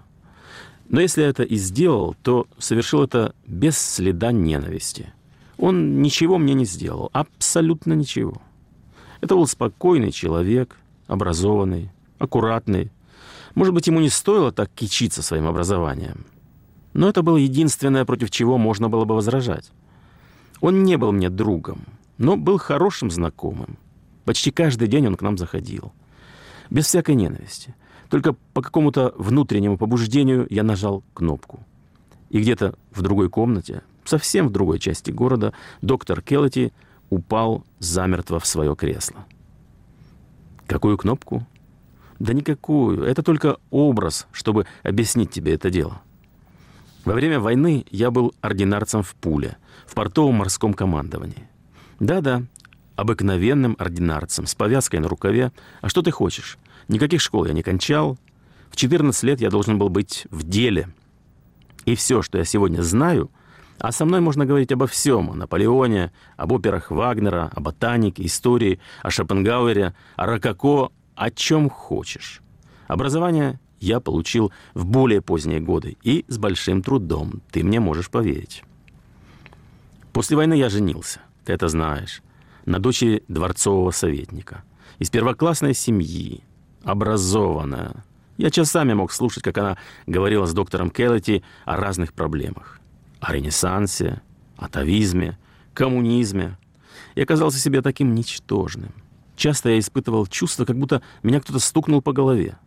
Но если это и сделал, то совершил это без следа ненависти. Он ничего мне не сделал, абсолютно ничего. Это был спокойный человек, образованный, аккуратный. Может быть, ему не стоило так кичиться своим образованием. Но это было единственное, против чего можно было бы возражать. Он не был мне другом, но был хорошим знакомым. Почти каждый день он к нам заходил. Без всякой ненависти. Только по какому-то внутреннему побуждению я нажал кнопку. И где-то в другой комнате, совсем в другой части города, доктор Келлати упал замертво в свое кресло. Какую кнопку? Да никакую. Это только образ, чтобы объяснить тебе это дело. Во время войны я был ординарцем в Пуле, в портовом морском командовании. Да-да, обыкновенным ординарцем, с повязкой на рукаве. А что ты хочешь? Никаких школ я не кончал. В 14 лет я должен был быть в деле. И все, что я сегодня знаю, а со мной можно говорить обо всем, о Наполеоне, об операх Вагнера, о ботанике, истории, о Шопенгауэре, о Рококо, о чем хочешь. Образование я получил в более поздние годы и с большим трудом, ты мне можешь поверить. После войны я женился, ты это знаешь, на дочери дворцового советника. Из первоклассной семьи, образованная, Я часами мог слушать, как она говорила с доктором Келлети о разных проблемах. О Ренессансе, атовизме, коммунизме. И оказался себе таким ничтожным. Часто я испытывал чувство, как будто меня кто-то стукнул по голове.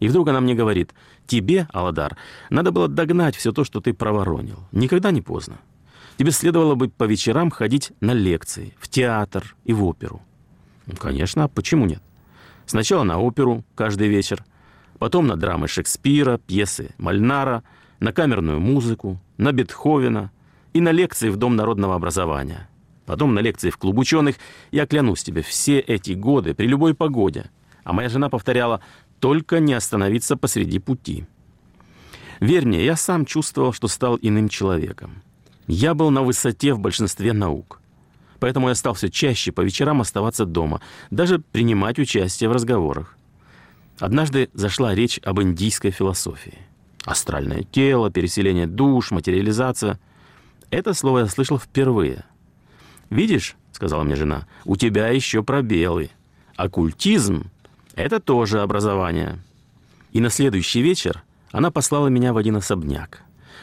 И вдруг она мне говорит, тебе, Аладар, надо было догнать все то, что ты проворонил. Никогда не поздно. Тебе следовало бы по вечерам ходить на лекции, в театр и в оперу. Ну, конечно, а почему нет? Сначала на оперу каждый вечер, потом на драмы Шекспира, пьесы Мальнара, на камерную музыку, на Бетховена и на лекции в Дом народного образования. Потом на лекции в клуб ученых. Я клянусь тебе, все эти годы, при любой погоде. А моя жена повторяла, только не остановиться посреди пути. Верь мне, я сам чувствовал, что стал иным человеком. Я был на высоте в большинстве наук. Поэтому я стал все чаще по вечерам оставаться дома, даже принимать участие в разговорах. Однажды зашла речь об индийской философии. Астральное тело, переселение душ, материализация. Это слово я слышал впервые. «Видишь, — сказала мне жена, — у тебя еще пробелы. Оккультизм — это тоже образование». И на следующий вечер она послала меня в один особняк.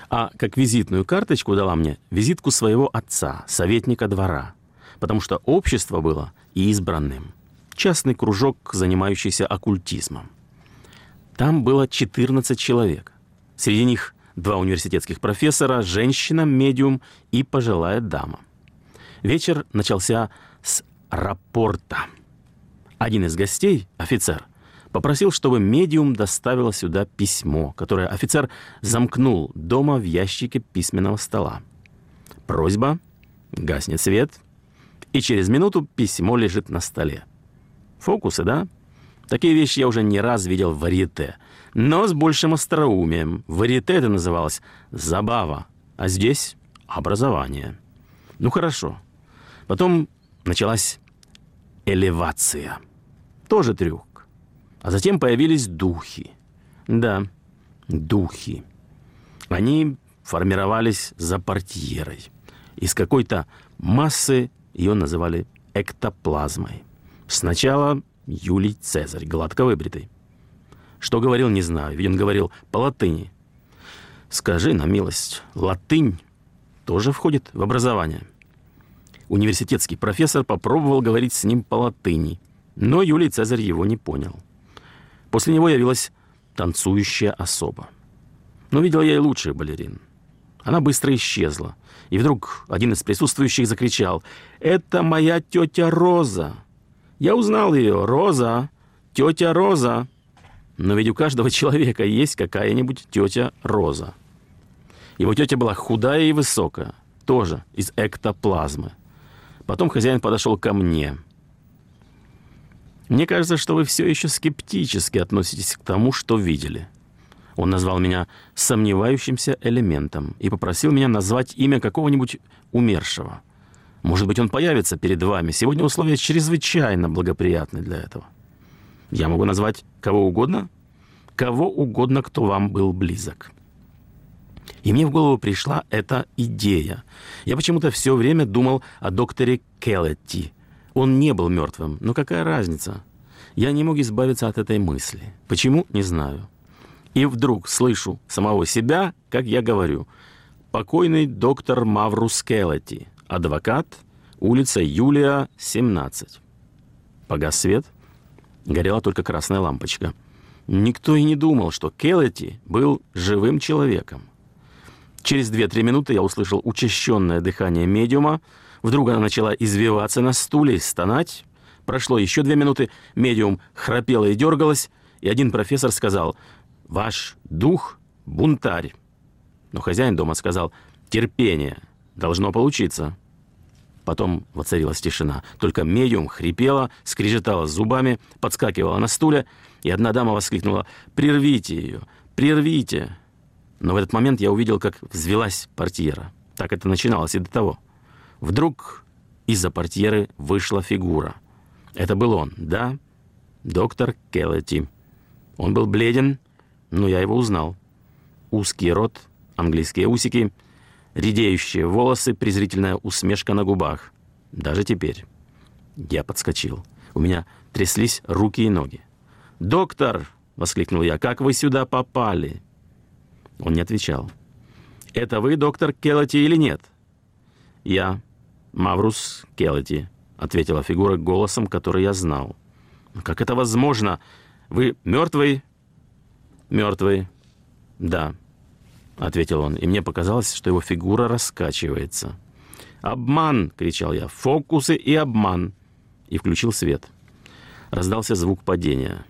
А как визитную карточку дала мне визитку своего отца, советника двора. Потому что общество было избранным частный кружок, занимающийся оккультизмом. Там было 14 человек. Среди них два университетских профессора, женщина, медиум и пожилая дама. Вечер начался с рапорта. Один из гостей, офицер, попросил, чтобы медиум доставила сюда письмо, которое офицер замкнул дома в ящике письменного стола. Просьба, гаснет свет, и через минуту письмо лежит на столе. Фокусы, да? Такие вещи я уже не раз видел в варьете. Но с большим остроумием. В варьете это называлось «забава», а здесь «образование». Ну, хорошо. Потом началась элевация. Тоже трюк. А затем появились духи. Да, духи. Они формировались за портьерой. Из какой-то массы ее называли эктоплазмой. Сначала Юлий Цезарь, гладко выбритый. Что говорил, не знаю, ведь он говорил по латыни. Скажи на милость, латынь тоже входит в образование. Университетский профессор попробовал говорить с ним по латыни, но Юлий Цезарь его не понял. После него явилась танцующая особа. Но видел я и лучших балерин. Она быстро исчезла. И вдруг один из присутствующих закричал «Это моя тетя Роза!» Я узнал ее. Роза. Тетя Роза. Но ведь у каждого человека есть какая-нибудь тетя Роза. Его тетя была худая и высокая. Тоже из эктоплазмы. Потом хозяин подошел ко мне. Мне кажется, что вы все еще скептически относитесь к тому, что видели. Он назвал меня сомневающимся элементом и попросил меня назвать имя какого-нибудь умершего – может быть, он появится перед вами. Сегодня условия чрезвычайно благоприятны для этого. Я могу назвать кого угодно, кого угодно, кто вам был близок. И мне в голову пришла эта идея. Я почему-то все время думал о докторе Келлетти. Он не был мертвым, но какая разница? Я не мог избавиться от этой мысли. Почему? Не знаю. И вдруг слышу самого себя, как я говорю. Покойный доктор Маврус Келлетти – Адвокат, улица Юлия, 17. Погас свет, горела только красная лампочка. Никто и не думал, что Келлети был живым человеком. Через 2-3 минуты я услышал учащенное дыхание медиума. Вдруг она начала извиваться на стуле и стонать. Прошло еще две минуты, медиум храпела и дергалась, и один профессор сказал «Ваш дух — бунтарь». Но хозяин дома сказал «Терпение, Должно получиться. Потом воцарилась тишина. Только медиум хрипела, скрежетала зубами, подскакивала на стуле, и одна дама воскликнула «Прервите ее! Прервите!» Но в этот момент я увидел, как взвелась портьера. Так это начиналось и до того. Вдруг из-за портьеры вышла фигура. Это был он, да? Доктор Келлети. Он был бледен, но я его узнал. Узкий рот, английские усики — Редеющие волосы, презрительная усмешка на губах. Даже теперь. Я подскочил. У меня тряслись руки и ноги. «Доктор!» — воскликнул я. «Как вы сюда попали?» Он не отвечал. «Это вы, доктор Келлати, или нет?» «Я, Маврус Келлати», — ответила фигура голосом, который я знал. «Как это возможно? Вы мертвый?» «Мертвый, да», — ответил он, и мне показалось, что его фигура раскачивается. «Обман!» — кричал я. «Фокусы и обман!» И включил свет. Раздался звук падения.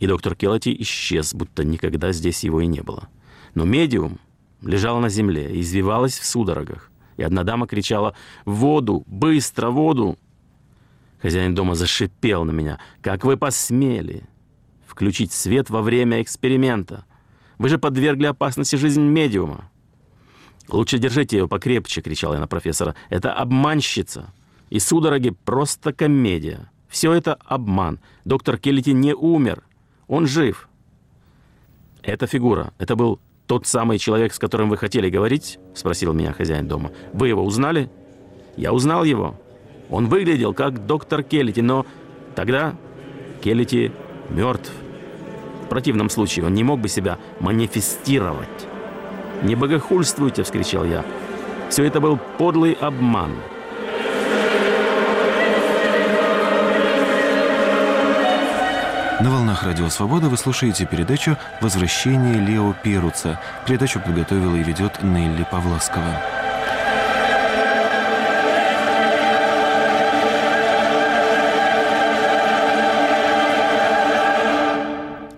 И доктор Келлати исчез, будто никогда здесь его и не было. Но медиум лежала на земле и извивалась в судорогах. И одна дама кричала «Воду! Быстро, воду!» Хозяин дома зашипел на меня. «Как вы посмели включить свет во время эксперимента? Вы же подвергли опасности жизнь медиума!» «Лучше держите ее покрепче!» — кричал я на профессора. «Это обманщица! И судороги — просто комедия! Все это обман! Доктор Келлити не умер! Он жив!» «Эта фигура, это был тот самый человек, с которым вы хотели говорить?» — спросил меня хозяин дома. «Вы его узнали?» «Я узнал его. Он выглядел как доктор Келлити, но тогда Келлити мертв. В противном случае он не мог бы себя манифестировать». «Не богохульствуйте!» — вскричал я. «Все это был подлый обман». На волнах Радио Свобода вы слушаете передачу «Возвращение Лео Перуца». Передачу подготовила и ведет Нелли Павласкова.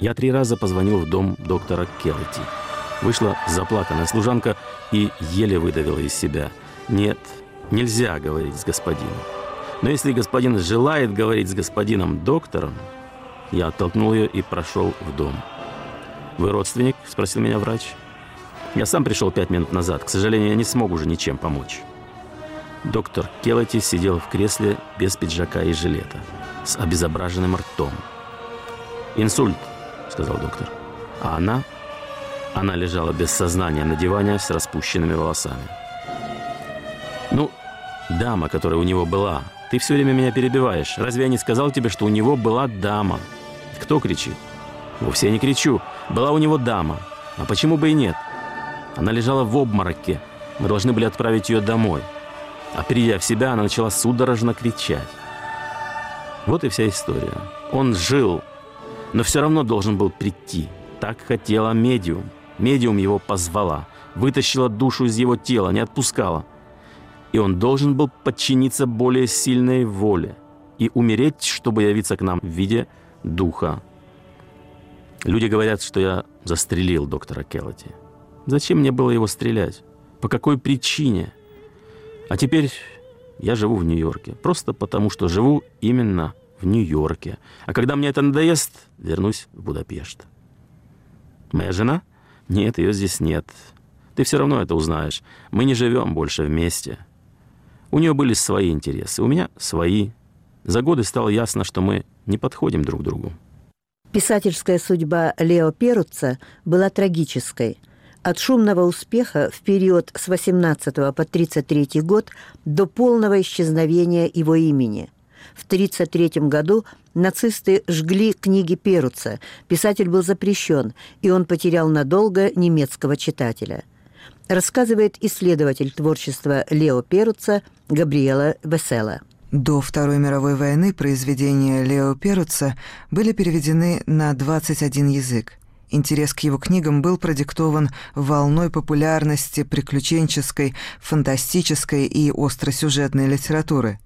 Я три раза позвонил в дом доктора Келлити. Вышла заплаканная служанка и еле выдавила из себя. «Нет, нельзя говорить с господином. Но если господин желает говорить с господином доктором, я оттолкнул ее и прошел в дом. «Вы родственник?» – спросил меня врач. «Я сам пришел пять минут назад. К сожалению, я не смог уже ничем помочь». Доктор Келлати сидел в кресле без пиджака и жилета, с обезображенным ртом. «Инсульт», — сказал доктор. А она? Она лежала без сознания на диване с распущенными волосами. «Ну, дама, которая у него была. Ты все время меня перебиваешь. Разве я не сказал тебе, что у него была дама?» Кто кричит? Вовсе не кричу. Была у него дама. А почему бы и нет? Она лежала в обмороке. Мы должны были отправить ее домой. А придя в себя, она начала судорожно кричать. Вот и вся история. Он жил, но все равно должен был прийти. Так хотела медиум. Медиум его позвала, вытащила душу из его тела, не отпускала. И он должен был подчиниться более сильной воле и умереть, чтобы явиться к нам в виде духа. Люди говорят, что я застрелил доктора Келлати. Зачем мне было его стрелять? По какой причине? А теперь я живу в Нью-Йорке. Просто потому, что живу именно в Нью-Йорке. А когда мне это надоест, вернусь в Будапешт. Моя жена? Нет, ее здесь нет. Ты все равно это узнаешь. Мы не живем больше вместе. У нее были свои интересы, у меня свои. За годы стало ясно, что мы не подходим друг другу. Писательская судьба Лео Перуца была трагической. От шумного успеха в период с 18 по 33 год до полного исчезновения его имени. В 1933 году нацисты жгли книги Перуца, писатель был запрещен, и он потерял надолго немецкого читателя. Рассказывает исследователь творчества Лео Перуца Габриэла Весела. До Второй мировой войны произведения Лео Перуца были переведены на 21 язык. Интерес к его книгам был продиктован волной популярности приключенческой, фантастической и остросюжетной литературы.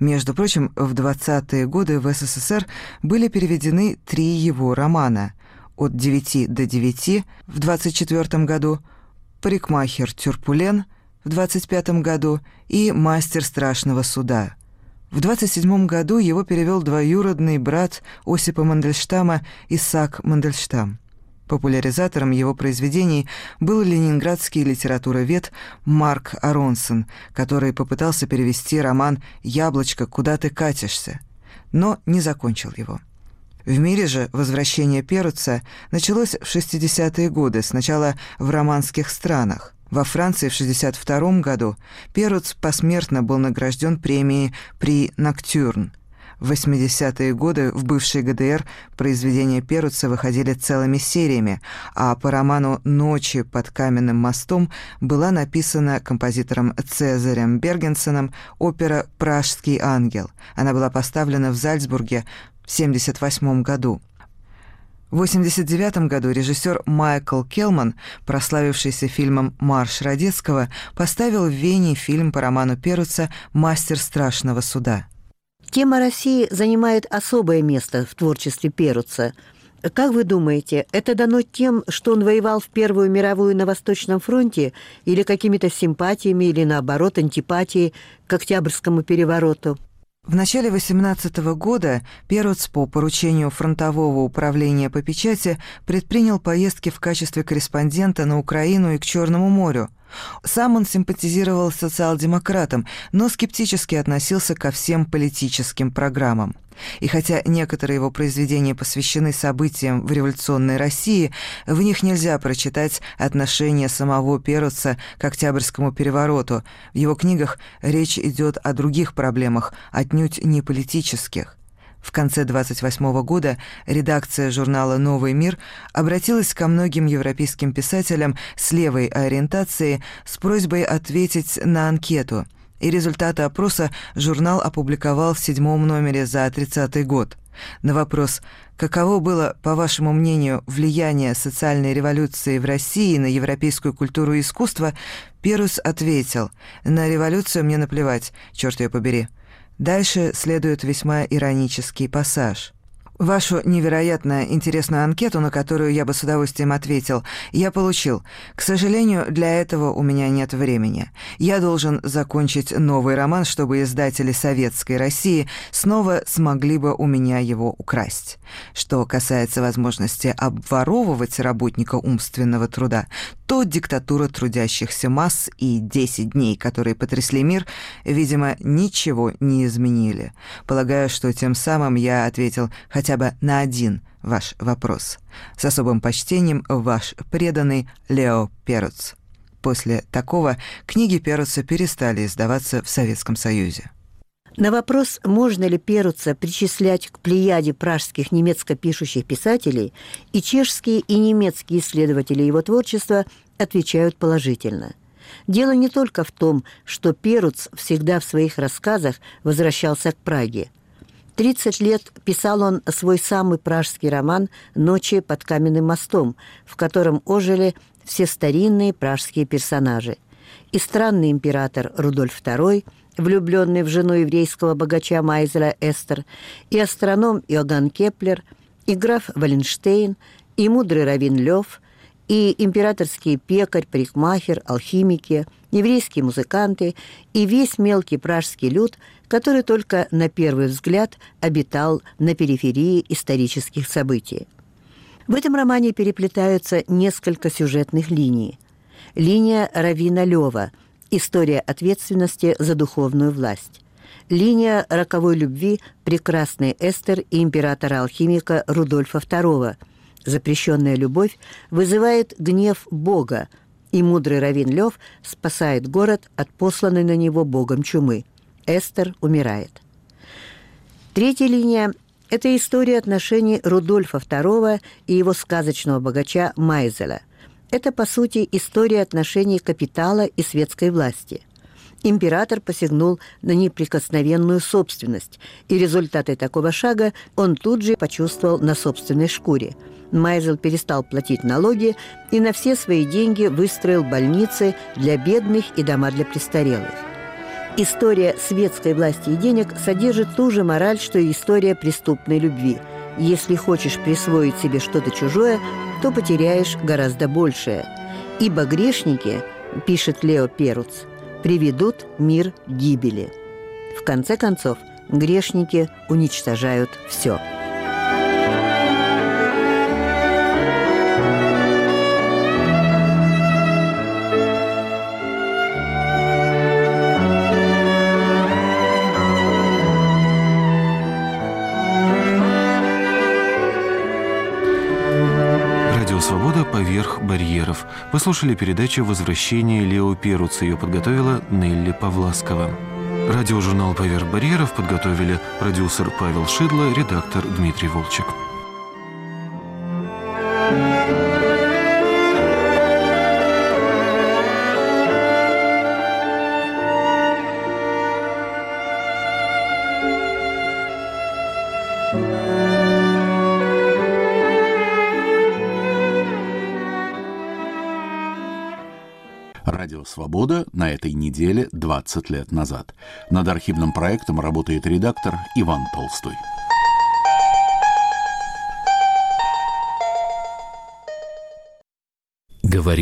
Между прочим, в 20-е годы в СССР были переведены три его романа «От 9 до 9» в 24 году, «Парикмахер Тюрпулен» в 25 году и «Мастер страшного суда» В 27 году его перевел двоюродный брат Осипа Мандельштама Исаак Мандельштам. Популяризатором его произведений был ленинградский литературовед Марк Аронсон, который попытался перевести роман «Яблочко, куда ты катишься», но не закончил его. В мире же возвращение Перуца началось в 60-е годы, сначала в романских странах. Во Франции в 1962 году Перуц посмертно был награжден премией «При Ноктюрн». В 80-е годы в бывшей ГДР произведения Перуца выходили целыми сериями, а по роману «Ночи под каменным мостом» была написана композитором Цезарем Бергенсеном опера «Пражский ангел». Она была поставлена в Зальцбурге в 1978 году. В 1989 году режиссер Майкл Келман, прославившийся фильмом «Марш Радецкого», поставил в Вене фильм по роману Перуца «Мастер страшного суда». Тема России занимает особое место в творчестве Перуца. Как вы думаете, это дано тем, что он воевал в Первую мировую на Восточном фронте или какими-то симпатиями или, наоборот, антипатией к Октябрьскому перевороту? В начале 18 года Перуц по поручению фронтового управления по печати предпринял поездки в качестве корреспондента на Украину и к Черному морю – сам он симпатизировал социал-демократам, но скептически относился ко всем политическим программам. И хотя некоторые его произведения посвящены событиям в революционной России, в них нельзя прочитать отношение самого Перуца к Октябрьскому перевороту. В его книгах речь идет о других проблемах, отнюдь не политических. В конце 28 года редакция журнала «Новый мир» обратилась ко многим европейским писателям с левой ориентацией с просьбой ответить на анкету. И результаты опроса журнал опубликовал в седьмом номере за 30 год. На вопрос «Каково было, по вашему мнению, влияние социальной революции в России на европейскую культуру и искусство?» Перус ответил «На революцию мне наплевать, черт ее побери». Дальше следует весьма иронический пассаж – Вашу невероятно интересную анкету, на которую я бы с удовольствием ответил, я получил. К сожалению, для этого у меня нет времени. Я должен закончить новый роман, чтобы издатели советской России снова смогли бы у меня его украсть. Что касается возможности обворовывать работника умственного труда, то диктатура трудящихся масс и 10 дней, которые потрясли мир, видимо, ничего не изменили. Полагаю, что тем самым я ответил хотя хотя бы на один ваш вопрос. С особым почтением, ваш преданный Лео Перуц. После такого книги Перуца перестали издаваться в Советском Союзе. На вопрос, можно ли Перуца причислять к плеяде пражских немецко-пишущих писателей, и чешские, и немецкие исследователи его творчества отвечают положительно. Дело не только в том, что Перуц всегда в своих рассказах возвращался к Праге – 30 лет писал он свой самый пражский роман «Ночи под каменным мостом», в котором ожили все старинные пражские персонажи. И странный император Рудольф II, влюбленный в жену еврейского богача Майзера Эстер, и астроном Иоганн Кеплер, и граф Валенштейн, и мудрый раввин Лев, и императорский пекарь, парикмахер, алхимики, еврейские музыканты и весь мелкий пражский люд – который только на первый взгляд обитал на периферии исторических событий. В этом романе переплетаются несколько сюжетных линий. Линия Равина Лева «История ответственности за духовную власть». Линия роковой любви прекрасной Эстер и императора-алхимика Рудольфа II. Запрещенная любовь вызывает гнев Бога, и мудрый Равин Лев спасает город от посланной на него Богом чумы. Эстер умирает. Третья линия – это история отношений Рудольфа II и его сказочного богача Майзеля. Это, по сути, история отношений капитала и светской власти. Император посягнул на неприкосновенную собственность, и результаты такого шага он тут же почувствовал на собственной шкуре. Майзел перестал платить налоги и на все свои деньги выстроил больницы для бедных и дома для престарелых. История светской власти и денег содержит ту же мораль, что и история преступной любви. Если хочешь присвоить себе что-то чужое, то потеряешь гораздо большее. Ибо грешники, пишет Лео Перуц, приведут мир к гибели. В конце концов, грешники уничтожают все. Вы слушали передачу «Возвращение Лео Перуца». Ее подготовила Нелли Павласкова. Радиожурнал «Поверх барьеров» подготовили продюсер Павел Шидло, редактор Дмитрий Волчек. Неделе 20 лет назад. Над архивным проектом работает редактор Иван Толстой.